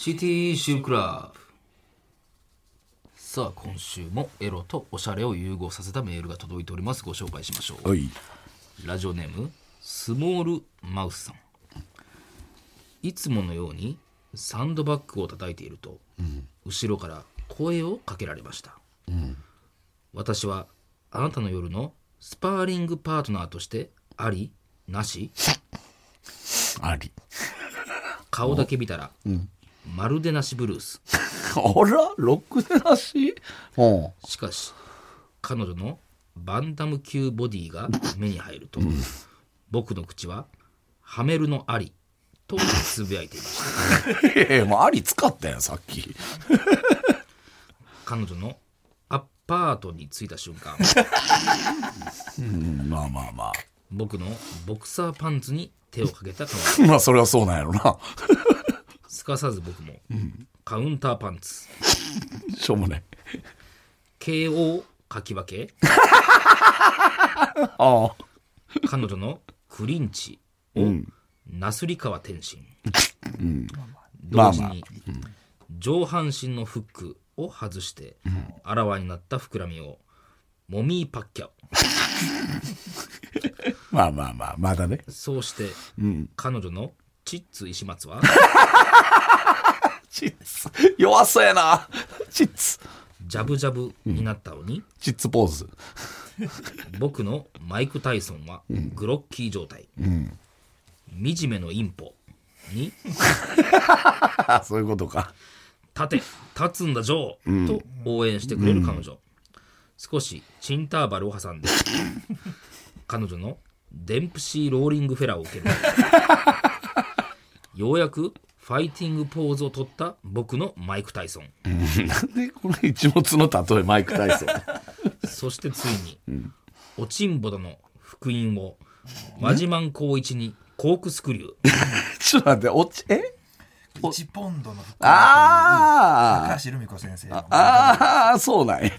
シティシュークラブ。さあ今週もエロとおしゃれを融合させたメールが届いております。ご紹介しましょう。はい。ラジオネームスモールマウスさん。いつものようにサンドバッグを叩いていると、後ろから声をかけられました、私はあなたの夜のスパーリングパートナーとしてありなし？あり。顔だけ見たら、まるでなしブルース あら？ロックでなしうん。しかし彼女のバンダム級ボディが目に入ると、僕の口は「はめるのあり」とつぶやいていました ええ、もうあり使ったやん、さっき。彼女のアパートに着いた瞬間うん、まあまあま僕のボクサーパンツに手をかけた彼女あ。まあ、それはそうなんやろな。すかさず僕もカウンターパンツ。しょうもない。KO かき分け。ああ。彼女のクリンチをなすり川天心、同時に上半身のフックを外してあらわになった膨らみをモミーパッキャ まあまあまあ、まだね。そうして彼女のチッツ石松は？チッツ。弱そうやな。チッツ。ジャブジャブになったのに？チッツポーズ。僕のマイク・タイソンはグロッキー状態、惨めのインポにあ、そういうことか。「立て立つんだジョー」と応援してくれる彼女、少しチンターバルを挟んで彼女のデンプシーローリングフェラーを受けるようやくファイティングポーズを取った僕のマイク・タイソン。なんでこの一物の例えマイク・タイソン？そしてついに、おちんぼだの福音をマジマン高一にコークスクリュー。ちょっと待って、おち、え？1ポンドの服あ高橋留美子先生の。あ。ああ、そうなんや。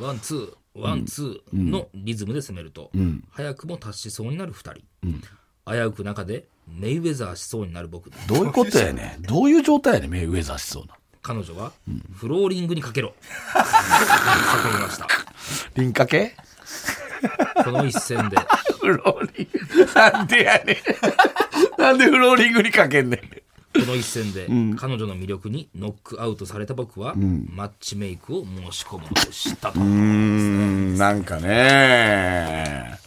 ワンツーワンツーのリズムで攻めると、早くも達しそうになる2人、危うく中でメイウェザーしそうになる僕にどういうことやねん。どういう状態やねん、メイウェザーしそうな。彼女はフローリングにかけろと叫びました輪掛け？この一戦でフローリング。なんでやねん。なんでフローリングにかけんねん。この一戦で彼女の魅力にノックアウトされた僕は、マッチメイクを申し込むのでしたと、うーん、なんかね。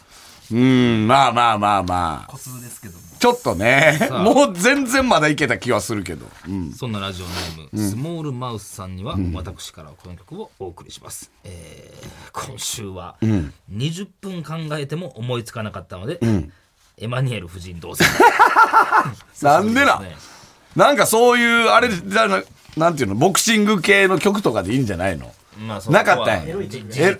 うん、まあまあまあまあ。コツですけどもちょっとね、もう全然まだいけた気はするけど。うん。そんなラジオネーム、スモールマウスさんには、私からこの曲をお送りします。えー今週は、20分考えても思いつかなかったので、エマニュエル夫人どうぞ。なんでななんかそういう、あれ、だななんていうの、ボクシング系の曲とかでいいんじゃないの？まあ、そなかったんや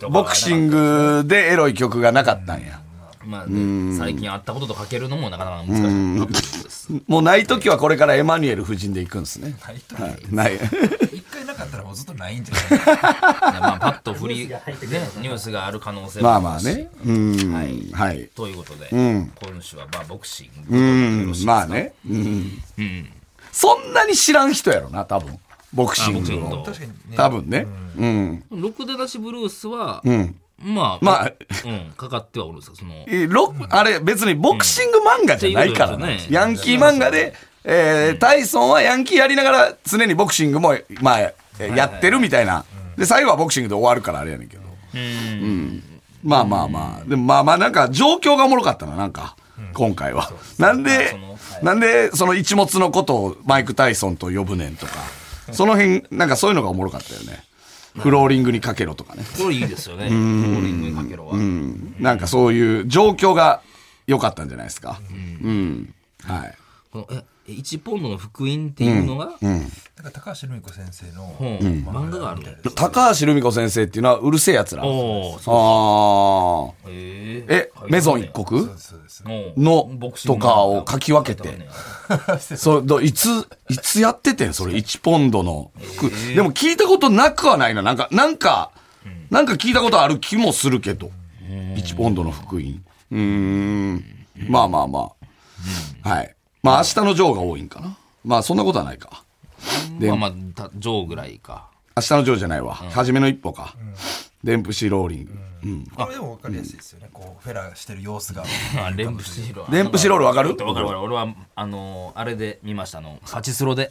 ボクシングでエロい曲がなかったんや。まあ、で最近あったこととかけるのもなかなか難しいです。もうない時はこれからエマニュエル夫人で行くんですね。ないとはい。ない。一回なかったらもうずっとないんじゃないまあ、パッと振り、ね、ニュースがある可能性もまあまあね。うん。はいはい。ということで、ん今週はまあボクシンうグ。ん。まあね。うん。うん。そんなに知らん人やろな、多分。ボクシングをあボクシング。確かにね多分ね。うん。ろくでなしブルースは、うん。まあ、まあうん、かかってはおるんですよ。その、えロあれ別にボクシング漫画じゃないからねうんっていうことですよねヤンキー漫画で、えータイソンはヤンキーやりながら常にボクシングも、まあ、えーやってるみたいな。で、最後はボクシングで終わるからあれやねんけど。うん。まあまあまあ。でもまあまあなんか状況がおもろかったな、なんか。今回は。なんでそのはい、なんでその一物のことをマイク・タイソンと呼ぶねんとか。その辺、なんかそういうのがおもろかったよね。フローリングにかけろとかね。これいいですよね。ボーリングにかけろは。なんかそういう状況が良かったんじゃないですか。うん。はい。このえ1ポンドの福音っていうのが、だから高橋留美子先生の本漫画があるんだよ。高橋留美子先生っていうのはうるせえやつら。あおお、そあう。ええ、メゾン一国？のボクシングとかを書き分けて。それどいつ、いつやっててん？それ1ポンドの服。でも聞いたことなくはないな。なんか、なんか、なんか聞いたことある気もするけど。1ポンドの福音。うーん。まあまあまあ。はい。まあ明日のジョーが多いんかな。まあそんなことはないか。でまあまあたジョーぐらいか明日のジョーじゃないわ。はじめの一歩か。デンプシーローリング。うん。これでも分かりやすいですよね。こう、フェラしてる様子が。あデンプシーローデンプシーロールわかる？わかるわかる俺はあのーあれで見ましたあのパチスロで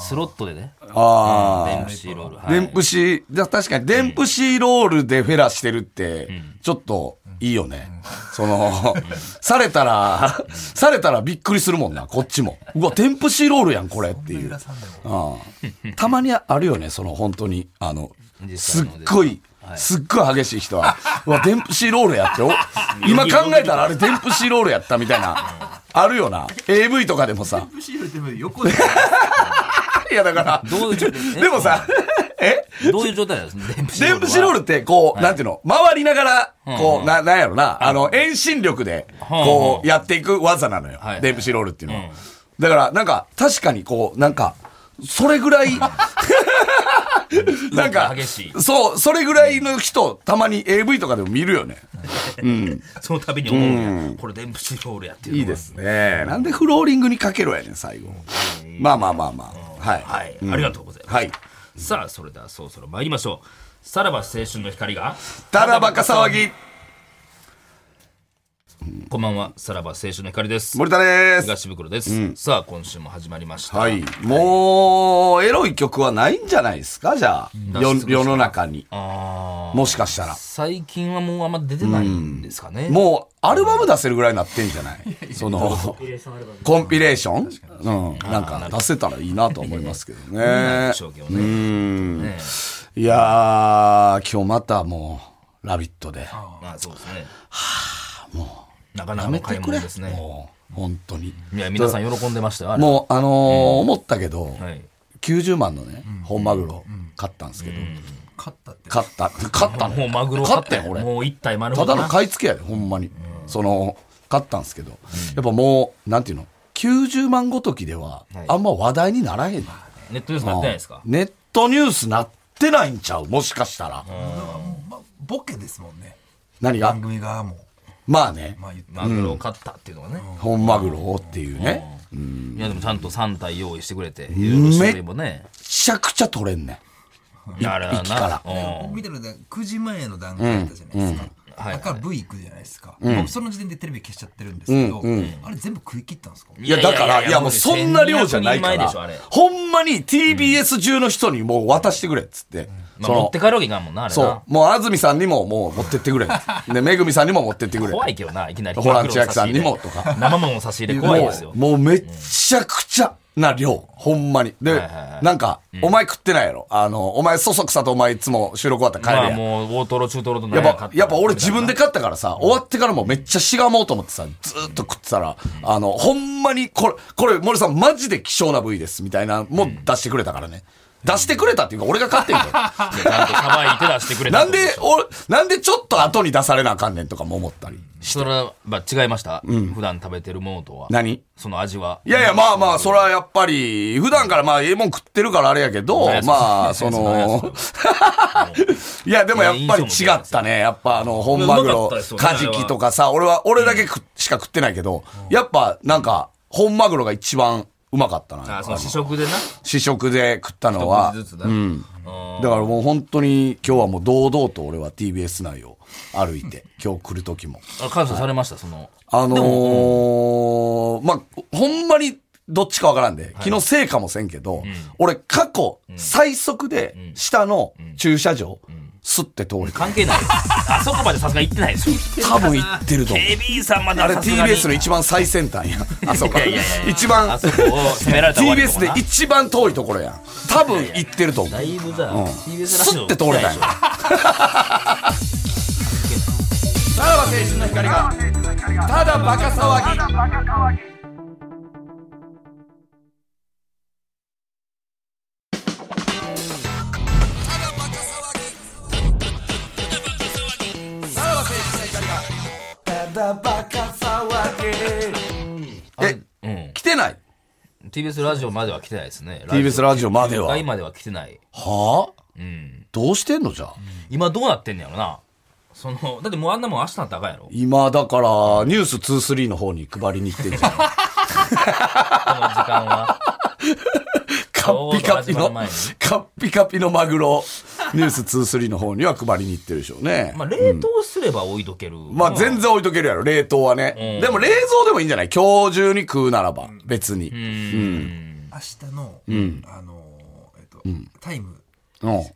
スロットでね。あデンプシーロール、あ。デンプシー、じゃあ確かにデンプシーロールでフェラしてるって、ちょっといいよね。その、されたら、されたらびっくりするもんな、こっちも。うわ、デンプシーロールやん、これっていう。ああたまにあるよね、その本当に、あの、すっごい、すっごい激しい人は、うわ、デンプシーロールやって、お今考えたらあれデンプシーロールやったみたいな、あるよな。AV とかでもさ。プシールって横で。いや、だから、どういう状態？でもさ、え？どういう状態なんですか？デンプシーデンプシーロールって、こう、なんていうの、回りながら、こう、うん。な、なんやろな、あの、遠心力で、こう、やっていく技なのよ。はい。デンプシーロールっていうのは。うん。だから、なんか、確かにこう、なんか、それぐらい、なんか激し、そう、それぐらいの人、たまに AV とかでも見るよね。その度に思うやんこれデンプシーロールやっていうのはいいですね。なんでフローリングにかけろやねん、最後。まあまあまあまあ。はい。はい、うんありがとうございます、はい。さあそれではそろそろ参りましょうさらば青春の光がただバカ騒ぎ、こんばんはさらば青春の光です。森田です。東袋です、さあ今週も始まりました。はい。もう、エロい曲はないんじゃないですか？じゃあ。世世の中に。もしかしたら。最近はもうあんま出てないんですかね、もう、アルバム出せるぐらいになってんじゃない？その、コンピレーションうん。なんか出せたらいいなと思いますけどね。うん。ねいやー、今日またもう、ラビットで。まあそうですね。もうなかなやかの買いめてくれ。物ですねもう、本当に。いや皆さん喜んでましたよあれ。もう、あのー思ったけど、はい。90万のね、本マグロ買ったんですけど、勝ったって。買った、買ったの。もうマグロ買ったよ、俺。もう一体丸ただの買い付けやで、ほんまに。その、買ったんですけど、やっぱもう、なんていうの、90万ごときでははい、あんま話題にならへん。ネットニュースなってないですか？ネットニュースなってないんちゃう？もしかしたら。まあ、ボケですもんね。何が？番組側も。まあね、まあ。マグロを買ったっていうのがね、本マグロをっていうね。いやでもちゃんと3体用意してくれていろいろしてればね。めちゃくちゃ取れんねん。あれはな。見てるので9時前の段階だったじゃないですか。はいだから V 行くじゃないですか。僕その時点でテレビ消しちゃってるんですけど、あれ全部食い切ったんですか？いや、だから、いやもうそんな量じゃないか1200人前でしょあれ。ら、ほんまに TBS 中の人にもう渡してくれっつって。まあ、持って帰るわけいかんもんなあれな。そう。もう安住さんにももう持ってってくれ。で、めぐみさんにも持ってってくれ。怖いけどないきなり。ホラン千秋さんにもとか。生もん差し入れ怖いですよ。もう、もうめっちゃくちゃな量。ほんまに。で、はいはいはいなんか、お前食ってないやろ。あの、お前そそくさとお前いつも収録終わったら帰まあれや。もう大トロ中トロとやっぱやっぱ俺自分で買ったからさ、終わってからもめっちゃしがもうと思ってさ、ずーっと食ってたら、あの、ほんまに、これ、これ、森さんマジで希少な部位です、みたいな、もう出してくれたからね。出してくれたっていうか、俺が買ってんけど。ちゃんとさばいて出してくれたなんで、俺、なんでちょっと後に出されなあかんねんとかも思ったり。それは、まあ、違いました、普段食べてるものとは？何？その味は？いやいや、まあまあ、それはやっぱり、普段からまあ、ええもん食ってるからあれやけどまあ、その、いや、でもやっぱり違ったね。やっぱあの、本マグロカジキとかさ、俺は、俺だけ食しか食ってないけど、やっぱなんか、本マグロが一番うまかったな。あその試食でな。試食で食ったのはうん。だからもう本当に今日はもう堂々と俺は TBS 内を歩いて、今日来る時も。あ感謝されましたその。あのー、まあ、ほんまにどっちかわからんで、昨日せいかもせんけど、俺過去最速で下の駐車場、すって通り、関係ないあそこまでさすが行ってないですよ多分行ってると思う。KB さんまであれ TBS の一番最先端やん。あそこいやいやいや。一番あ、そこを攻められたら終わりと TBS で一番遠いところやん。多分行ってると思う。だいぶじゃあ、TBS ラすジオって通れたんや。さらば青春の光が、ただバカ騒ぎ。TBS ラジオまでは来てないですね ?TBS ラジオまでは？今までは来てないはあ？うんどうしてんのじゃあ？今どうなってんねやろなそのだってもうあんなもん明日なったらあかんやろ今、だから、ニュース23の方に配りに行ってんじゃん。この時間はカッピカピのカッピカピのマグロ、ニュース23の方には配りに行ってるでしょうね。まあ、冷凍すれば置いとける。まあ全然置いとけるやろ、冷凍はね。でも冷蔵でもいいんじゃない？今日中に食うならば、別に。うん。明日の、あのー、えっと、タイムうん。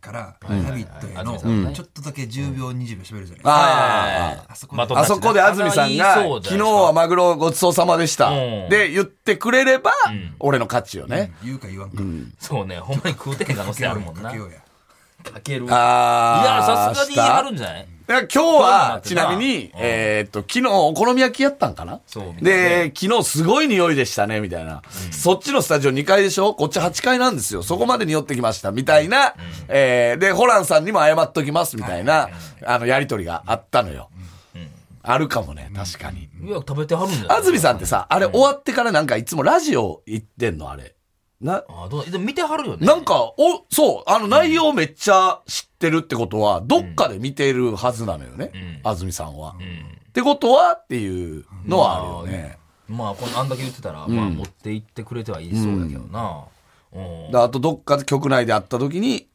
から、ラビットへの、ちょっとだけ10秒、20秒喋るじゃないですか。ああそこであ、あそこで安住さんが昨日はマグロごちそうさまでした。うん。で、言ってくれれば、俺の勝ちよね。言うか言わんか。そうね、ほんまに食うてへん可能性あるもんな。かける。いや、さすがにあるんじゃない？今日は、ちなみに、えーっと、昨日お好み焼きやったんかな？で、昨日すごい匂いでしたね、みたいな。そっちのスタジオ2階でしょ？こっち8階なんですよ。そこまで匂ってきました、みたいな。えーで、ホランさんにも謝っときます、みたいな、あの、やりとりがあったのよ。あるかもね、確かに。いや、食べてはるんじゃない安住さんってさ、あれ終わってからなんかいつもラジオ行ってんの？あれ。な、あどうでも見てはるよね。なんか、お、そう、あの内容めっちゃ知ってるってことは、どっかで見てるはずなのよね、安住さんは。ってことはっていうのはあるよね。まあ、このあんだけ言ってたら、まあ、持って行ってくれてはいそうだけどな。うんであとどっかで局内で会った時に、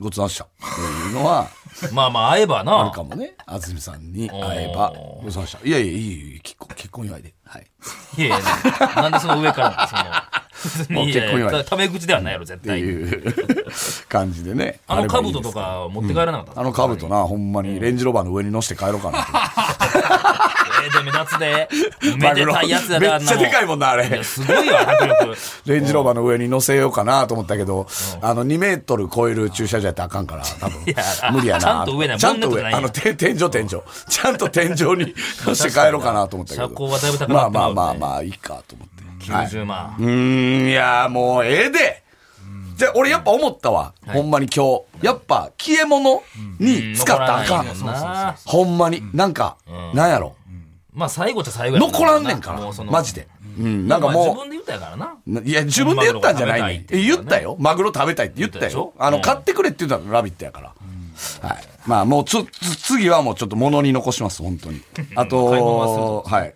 ごちそうさまでした。っていうのは、まあまあ、会えばあなる。かもね。安住さんに会えば、ごちそうした。いやいや、いいよいいよ結婚、結婚祝いで。はい。いやいや、なんでその上からその、結婚祝いやタメ口ではないやろ、絶って。いう 感じでね。あの兜とか持って帰らなかったあの兜な、ほんまにレンジローバーの上に乗せて帰ろうかなと。えー、で目立つで。めでたいやつやで、あ。めっちゃでかいもんな、あれ。すごいわ、迫力。レンジローバーの上に乗せようかなと思ったけど、あの、2メートル超える駐車場やったらあかんから、多分無理やな。ちゃんと上だよちゃんと上。あの、て天井天井。ちゃんと天井に乗せて帰ろうかなと思ったけど。車高はだいぶ高くままうねまあまあまあ、いいかと思って。90万。うん、いや、もうええで。じゃ、俺やっぱ思ったわ。ほんまに今日。やっぱ、消え物に使ったらあかん。ほんまに。なんか、なんやろ。まあ、最後じゃ最後残らんねんから。マジで。うん、なんかまあ自。分で言ったやからな。いや、自分で言ったんじゃないねん。ね言ったよ。マグロ食べたいって言った。よあの、買ってくれって言ったのラビットやから。はい。まあ、もうちょ、つ次はもうちょっと物に残します、本当に。あ買い物はすると、ぞはい。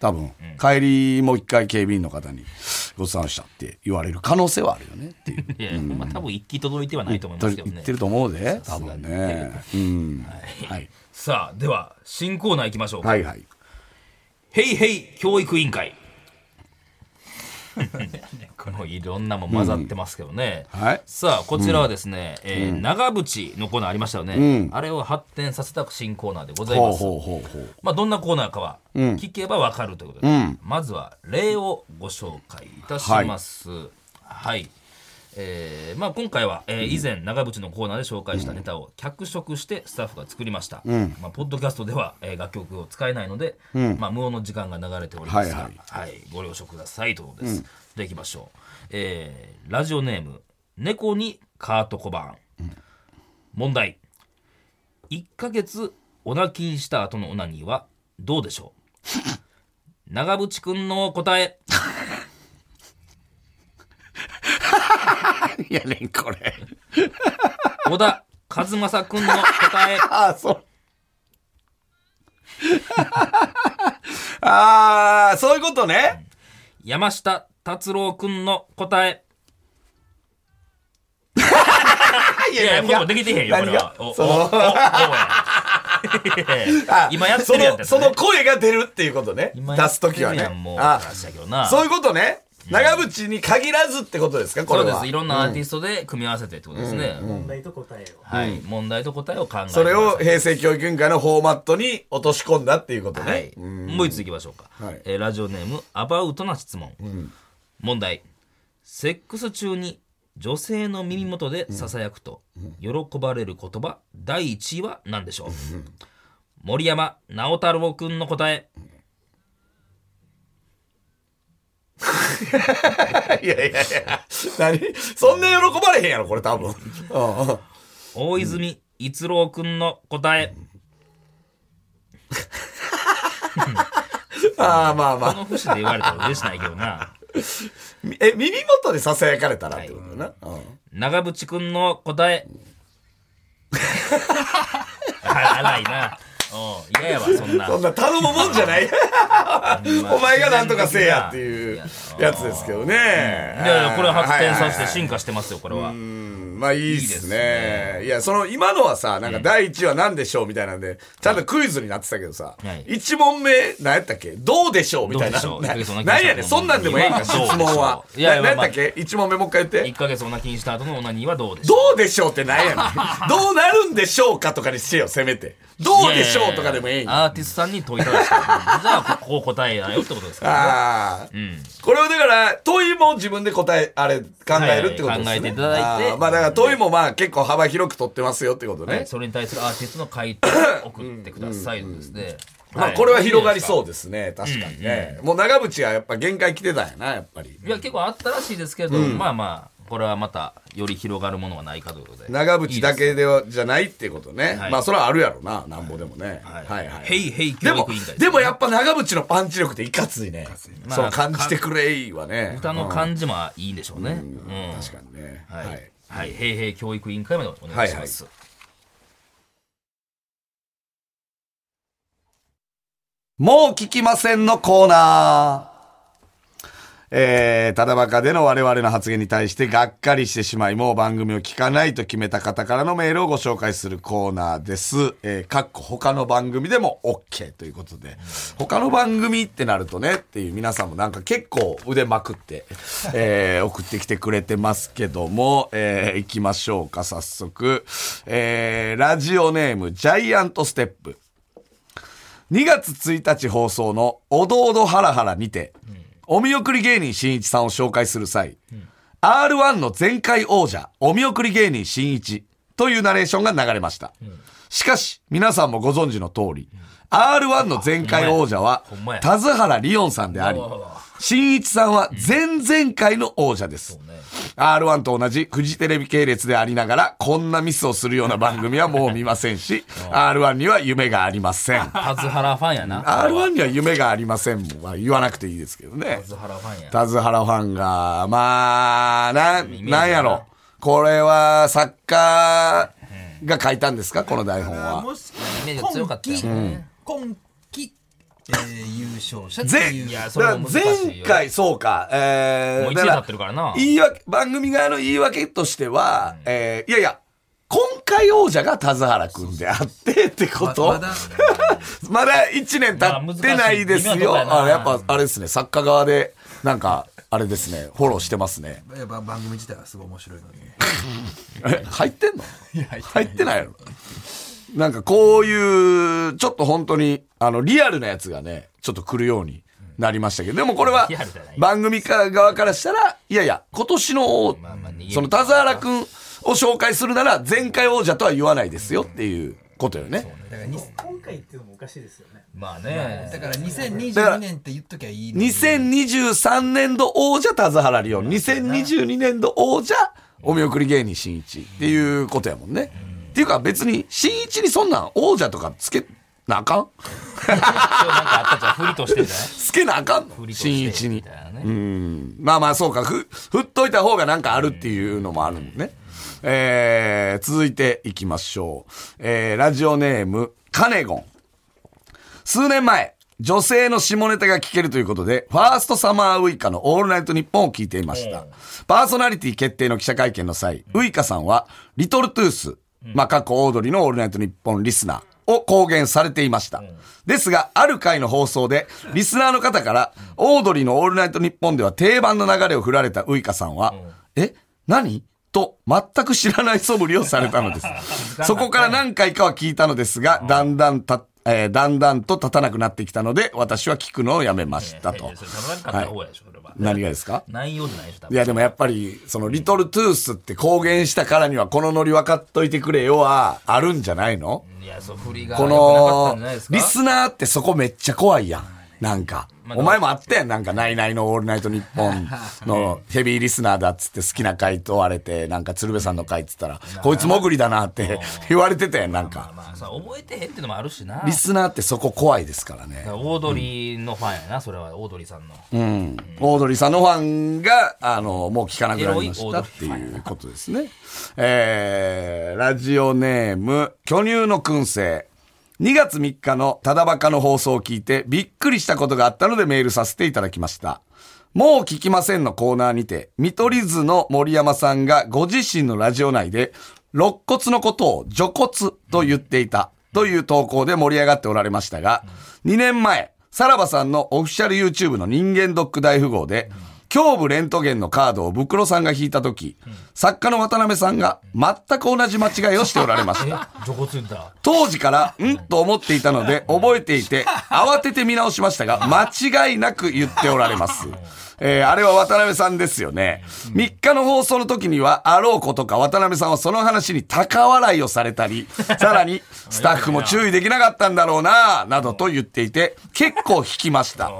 多分、帰りもう一回警備員の方にごちそうさまでしたって言われる可能性はあるよねっていう。いや、まあ多分一気届いてはないと思いますけどね言って。ると思うで、多分ね。うん。はい。さあ、では、新コーナー行きましょうか。はいはい。ヘイヘイ教育委員会。もういろんなもん混ざってますけどね。はい。さあ、こちらはですね、えー長渕のコーナーありましたよね。あれを発展させた新コーナーでございます。まあ、どんなコーナーかは聞けばわかるということで、まずは例をご紹介いたします。はい。えーまあ、今回は、えー以前長渕のコーナーで紹介したネタを脚色してスタッフが作りました、まあ、ポッドキャストでは、えー楽曲を使えないので、まあ、無音の時間が流れておりますが、はいはいご了承くださいということです、でいきましょう、えーラジオネーム猫にカート小判、問題。1ヶ月オナキンした後のオナニーはどうでしょう？長渕くんの答え。いやねん、これ。小田和正くんの答え。ああ、そう。ああ、そういうことね。山下達郎くんの答えい いやいや、これもできてへんよ、これは。おお今やってるやんそねのその声が出るっていうことね。今出すときはねもう。あ話やけどなそういうことね。長渕に限らずってことですかこれは。そうです。いろんなアーティストで組み合わせてってことですね。問題と答えを。はい。問題と答えを考えてそれを平成教育委員会のフォーマットに落とし込んだっていうことね。はい。もう一ついきましょうか。はいえーラジオネーム、アバウトな質問。問題。セックス中に女性の耳元で囁くと喜ばれる言葉第1位は何でしょう？森山直太朗くんの答え。いやいやいや。何？そんな喜ばれへんやろ、これ多分。大泉逸郎くんの答え。ああ、まあまあ。この節で言われたら嬉しないけどな。え、耳元で囁かれたらってこと長渕くんの答え。あ荒いな。うん嫌やわそんなそんな頼むもんじゃない。お前がなんとかせえやっていうやつですけどね。いやいやこれは発展させて進化してますよこれはまあいいっすね。いや、その今のはさ、なんか第一話何でしょうみたいなんで、ちゃんとクイズになってたけどさはい、一問目何やったっけ？どうでしょうみたいな。どうでしょう？一ヶ月おな腹になんやねん、そんなんでもええんか、質問は。いや何やったっけ？一問目もう一回言って1。ヶ月おなきにした後のオナニーはどうでしょう？どうでしょうってなんやねん。どうなるんでしょうかとかにしてよ、せめて。どうでしょう？とかでもええんや。アーティストさんに問いただしてじゃあここう答えだよってことですからああ。これをだから、問いも自分で答え、あれ、考えるってことですね。はい考えていただいてあまあだから問いもまあ結構幅広く取ってますよってことね。はいそれに対するアーティストの回答を送ってくださいのですねまあこれは広がりそうですね。確かにね。もう長渕はやっぱ限界来てたんやな、やっぱり。いや結構あったらしいですけれど、まあまあこれはまたより広がるものはないかということで長渕だけでは、じゃないっていうことね。はいまあそれはあるやろな、なんぼでもね。ははいいはい。ヘイヘイでも教育委員会すね、でもやっぱ長渕のパンチ力っていかついね。まあそう感じてくれいわね。歌の感じもいいんでしょうね、うん確かにね。ははいい。はい、ヘイヘイ教育委員会までお願いします、もう聞きませんのコーナー。えー、ただバカでの我々の発言に対してがっかりしてしまい、もう番組を聞かないと決めた方からのメールをご紹介するコーナーです。えー、かっこ他の番組でも OK ということで、他の番組ってなるとねっていう皆さんもなんか結構腕まくって、えー、送ってきてくれてますけども、えー、行きましょうか、早速。えー、ラジオネームジャイアントステップ。2月1日放送のおどおどハラハラにて、お見送り芸人しんいちさんを紹介する際、R1 の前回王者、お見送り芸人しんいちというナレーションが流れました。しかし、皆さんもご存知の通り、R1 の前回王者は田津原リオンさんでありうわうわ、しんいちさんは前々回の王者です。R1 と同じフジテレビ系列でありながら、こんなミスをするような番組はもう見ませんし、R1 には夢がありません。田津原ファンやな。R1 には夢がありませんもんは言わなくていいですけどね。田。津原ファンや。田津原ファンが、まあ、な、な。なんやろ。これは作家が書いたんですか？この台本は。もしイメージが強かったよ。ね今季、えー優勝者って前、いう。いやだそれも難しいよ。前回、そうか、えー、もう一年だってるからな。言い訳、番組側の言い訳としては、えー、いやいや、今回王者が田津原くんであってってこと？ままだまだ。1 年経ってないですよ。まあ難しい微妙な。とこやなあやっぱ、あれですね、作家側で、なんか、あれですね、フォローしてますね。やっぱ番組自体はすごい面白いのに。え、入ってんの？入入ってないやろ。なんかこういう、ちょっと本当に、あの、リアルなやつがね、ちょっと来るようになりましたけど、でもこれは番組側からしたら、いやいや、今年の王、その田津原くんを紹介するなら、前回王者とは言わないですよっていうことよね。だからに今回っていうのもおかしいですよね。まあね。だから2022年って言っときゃいいのに。2023年度王者田津原リオン、2022年度王者お見送り芸人しんいちっていうことやもんね。っていうか別に、しんいちにそんなん王者とかつけなあかん？今日なんかあったじゃんふりとしてじゃない？つけなあかん？のふりとしんしてみいちに。うん。まあまあそうか。ふ、振っといた方がなんかあるっていうのもあるもんね。えー、続いていきましょう。えー、ラジオネーム、カネゴン。数年前、女性の下ネタが聞けるということで、ファーストサマーウイカのオールナイトニッポンを聞いていました。パーソナリティ決定の記者会見の際、ウイカさんは、リトルトゥース、まあ、過去オードリーのオールナイトニッポンリスナーを公言されていました。ですが、ある回の放送で、リスナーの方から、オードリーのオールナイトニッポンでは定番の流れを振られたウイカさんは、え？何？と、全く知らない素振りをされたのです。そこから何回かは聞いたのですが、だんだんた、えーだんだんと立たなくなってきたので、私は聞くのをやめましたと。い何がですか？内容じゃないでしょ多分。いやでもやっぱり、そのリトルトゥースって公言したからにはこのノリ分かっといてくれよはあるんじゃないの？いやそう振りがこ良くなかったのんじゃないです、か？リスナーってそこめっちゃ怖いやん。なんか。まあお前もあったやん。なんか、ナイナイのオールナイトニッポンの ヘビーリスナーだっつって好きな回問われて、なんか鶴瓶さんの回っつったら、こいつもぐりだなって言われてたやん、なんまあか。まあさ覚えてへんっていうのもあるしなリスナーってそこ怖いですからね。オードリーのファンやなそれはオードリーさんのうん。オードリーさんのファンが、あの、もう聞かなくなりましたっていうことですね。えー、ラジオネーム、巨乳の燻製。2月3日のただバカの放送を聞いてびっくりしたことがあったのでメールさせていただきました。もう聞きませんのコーナーにて、見取り図の森山さんがご自身のラジオ内で、肋骨のことを除骨と言っていたという投稿で盛り上がっておられましたが、2年前、さらばさんのオフィシャル YouTube の人間ドック大富豪で、胸部レントゲンのカードをブクロさんが引いたとき、作家の渡辺さんが全く同じ間違いをしておられました 当時から、んと思っていたので、覚えていて、慌てて見直しましたが、間違いなく言っておられます。えーあれは渡辺さんですよね。3日の放送の時には、あろうことか渡辺さんはその話に高笑いをされたり、さらに、スタッフも注意できなかったんだろうな、などと言っていて、結構引きました。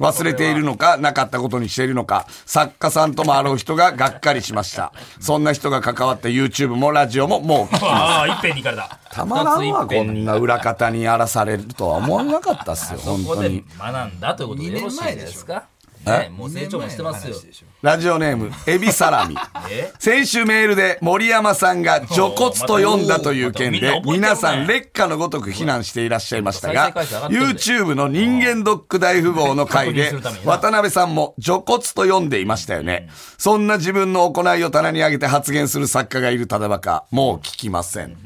忘れているのか、なかったことにしているのか、作家さんともあろう人ががっかりしました。そんな人が関わった YouTube もラジオももう聞きああいっぺんに行かれたたまらんわ、こんな裏方にやらされるとは思わなかったっすよ、本当に。学んだということでよろしいですか？えねもう成長もしてますよ。ラジオネーム、エビサラミ。え？先週メールで森山さんが除骨と読んだという件で皆さん劣化のごとく非難していらっしゃいましたが YouTube の人間ドック大富豪の回で渡辺さんも除骨と読んでいましたよね。そんな自分の行いを棚に上げて発言する作家がいるただバカ、もう聞きません。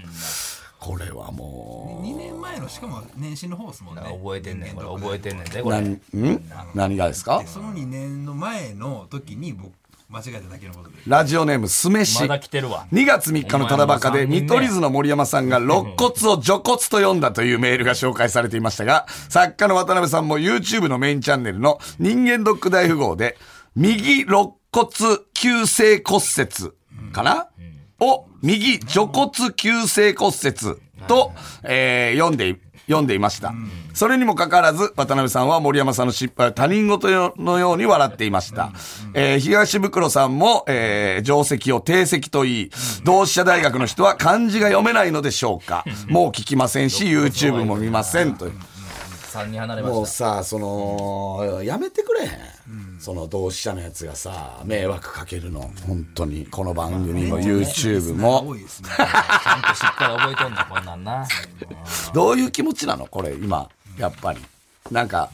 これはも2年前のしかも年始の方ですもんね。覚えてんねんこれ覚えてんねんでう、これ。何、ん何がですか？でその2年の前の時に僕間違えただけのことで。ラジオネーム、酢飯。まだ来てるわ。2月3日のただバカで、見取り図の森山さんが肋骨を除骨と読んだというメールが紹介されていましたが、作家の渡辺さんも YouTube のメインチャンネルの人間ドック大富豪で、右肋骨急性骨折かな、を右除骨急性骨折と、えー読んで読んでいました。それにもかかわらず、渡辺さんは森山さんの失敗を他人事のように笑っていました。えー東袋さんも、えー定石を定石と言い、同志社大学の人は漢字が読めないのでしょうか。もう聞きませんし、YouTube も見ませんという。3人離れまもうしたさ、その、やめてくれへん。その同志社のやつがさ、迷惑かけるの。本当に。この番組も YouTube も。多。いですね。ちゃんとしっかり覚えとんねんこんなんな。どういう気持ちなの？これ、今、やっぱり。なんか、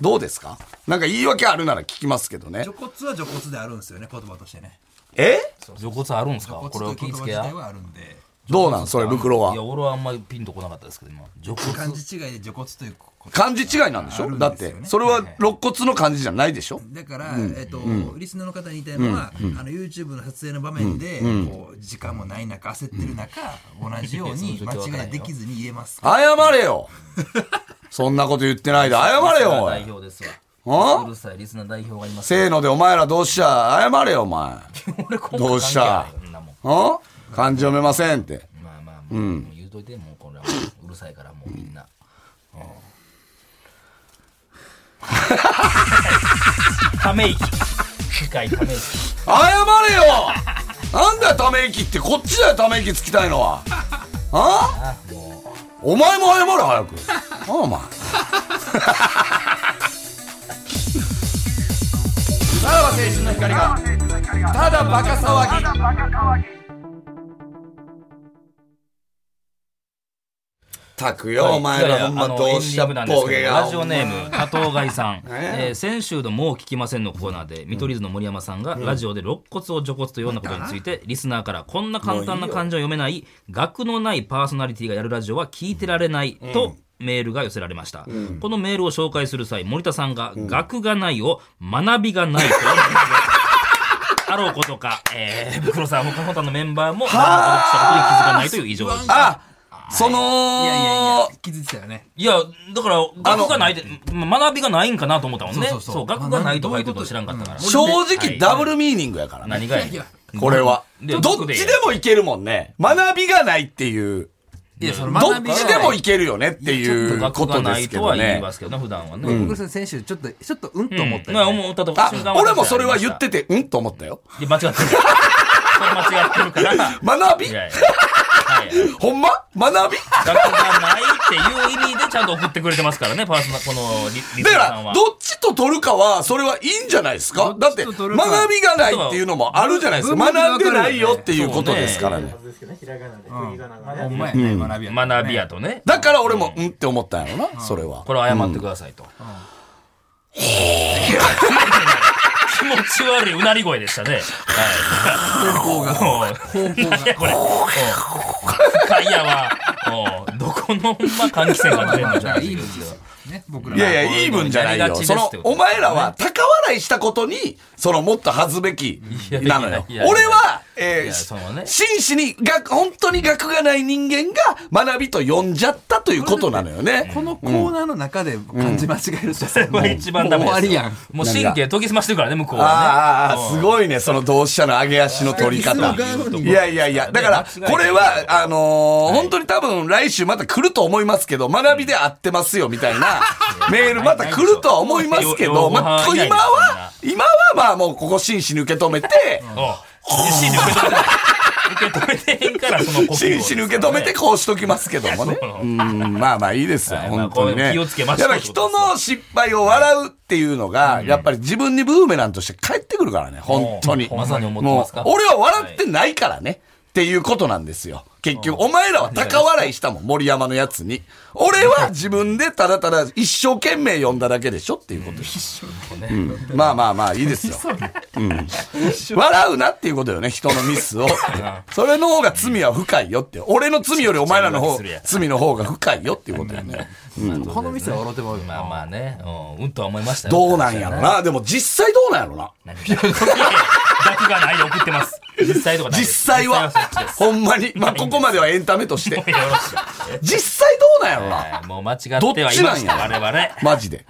どうですか？なんか言い訳あるなら聞きますけどね。除。骨は除骨であるんですよね言葉としてね。え？除骨あるんすか？これを気ぃつけや。あるんでどうなん？それ、袋は。いや。俺はあんまりピンとこなかったですけど今。除骨漢字違いで除骨という漢字違いなんでしょ？あるんだってそれは肋骨の漢字じゃないでしょ？だから、えっと、リスナーの方に言いたいのは、あの YouTube の撮影の場面で、こう時間もない中焦ってる中、同じように間違いできずに言えます。か謝れよ！そんなこと言ってないで。謝れよ、お代い。表ですわ。あ？うるさいリスナー代表がいます。せーのでお前らどうした謝れよ、お前。俺こんなどうした関係ないそんなもん。ん漢字読めませんって。まあまあ、もう言うといてもうこれはもううるさいからもうみんな、うんため息深いため息謝れよなんだよ、ため息って。こっちだよ、ため息つきたいのは。あ？あもお前も謝れ、早く。あお前。さらば青春の光が、ただバカ騒ぎ。たくよ、お前らほんまどうしたっぽ。ラジオネーム多頭貝さん、ええ。ー先週の「もう聞きません」のコーナーで見取り図の森山さんがラジオで肋骨を除骨というようなことについてリスナーからこんな簡単な漢字を読めない学のないパーソナリティがやるラジオは聞いてられないとメールが寄せられました、このメールを紹介する際森田さんが「学がない」を「学びがない」とあろうことか、えー、袋さん他の他のメンバーも学びがしたことに気づかないという異常ですあ、その、いやいやいや気づいてたよねいや、だから、学がないで、ま学びがないんかなと思ったもんね。そうそうそう学がないと書いてるの知らんかったから。正直ダブルミーニングやからね。何がやこれは。でどっちでもいけるもんね。学びがないっていう。いやそのどっ学びがちでもいけるよねっていうことですないとはけどね。言いますけどね、普段はね。僕さん先週ちょっとちょっとうんと思ったまあ、よね思ったと俺もそれは言ってて、うんと思ったよ。いや間違って間違ってるから。学びいやいやはい。ほんま？学び学がないっていう意味でちゃんと送ってくれてますからね、パーソナこのリリスだから、ナーさんは。どっちと取るかは、それはいいんじゃないですか？だって、学びがないっていうのもあるじゃないですか。文学んでないよっていうことですからね。ほんまやね、学びやね。学びやとね。だから俺も、うんって思ったんやろな、それは。これ謝ってくださいと。気持ち悪いうなり声でしたね。はい。方向が。方向が。これ。うん深いやわ。うんどこのほんま換気扇が出てんのじゃないいい分ですよ。ね、僕らいやいや、いい分じゃないよ。その、お前らは高笑いしたことに、その、もっと恥ずべき、なのよ。俺は、えー、真摯に、学、本当に学がない人間が学びと呼んじゃったということなのよね。このコーナーの中で漢字間違える人それは一番ダメですよ。もう終わりやん。もう神経研ぎ澄ましてるからね、向こうはね。ああ、すごいね、その同志社の上げ足の取り方。いやいやいや、だから、これは、あのー本当に多分来週また来ると思いますけど、学びで合ってますよ、みたいな メールまた来るとは思いますけど、まあ、今は、今はまあもうここ真摯に受け止めて、真摯に受け止めて、受け止めて。へんから、その呼吸を真摯に受け止めて。こうしときますけどもね。うん、まあまあいいですよ、本当にね。こういう気をつけましょう。やっぱ人の失敗を笑うっていうのが、やっぱり自分にブーメランとして返ってくるからね、本当に。まさに思ってますか、俺は笑ってないからね。っていうことなんですよ。結局、お前らは高笑いしたもん、森山のやつに。俺は自分でただただ一生懸命読んだだけでしょっていうことです。うんまあまあまあ、いいですよ。うん笑うなっていうことよね、人のミスを。それの方が罪は深いよって。俺の罪よりお前らの方、罪の方が深いよっていうことよね。この店は笑ってもまあまあね、うん、うんとは思いましたよ。どうなんやろな。でも実際どうなんやろな。学がないで送ってます。実際とかない実際は。ほんまに。まあ、ここまではエンタメとして。実際どうなんやろな。はいもう間違ってはいました、我々。はい。マジで。ちょっ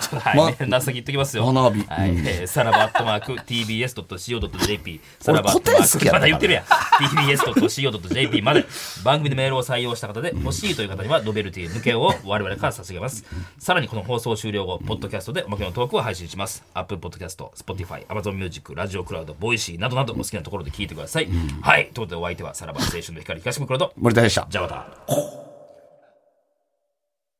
とはい、まね、なすぎ言っときますよ。学びはい。うんえーさらばアットマーク tbs.co.jp。さ俺らばアットマーク、まだ言ってるやん。tbs.co.jp まで番組でメールを採用した方で欲しいという方にはノベルティ抜けを我々から差し上げます。さらにこの放送終了後、ポッドキャストでおまけのトークを配信します。Apple Podcast、Spotify、Amazon Music、ラジオクラウド、 Voicy などなどお好きなところで聞いてください。はい。ということでお相手はさらば青春の光東袋と、森田でした。じゃあまた。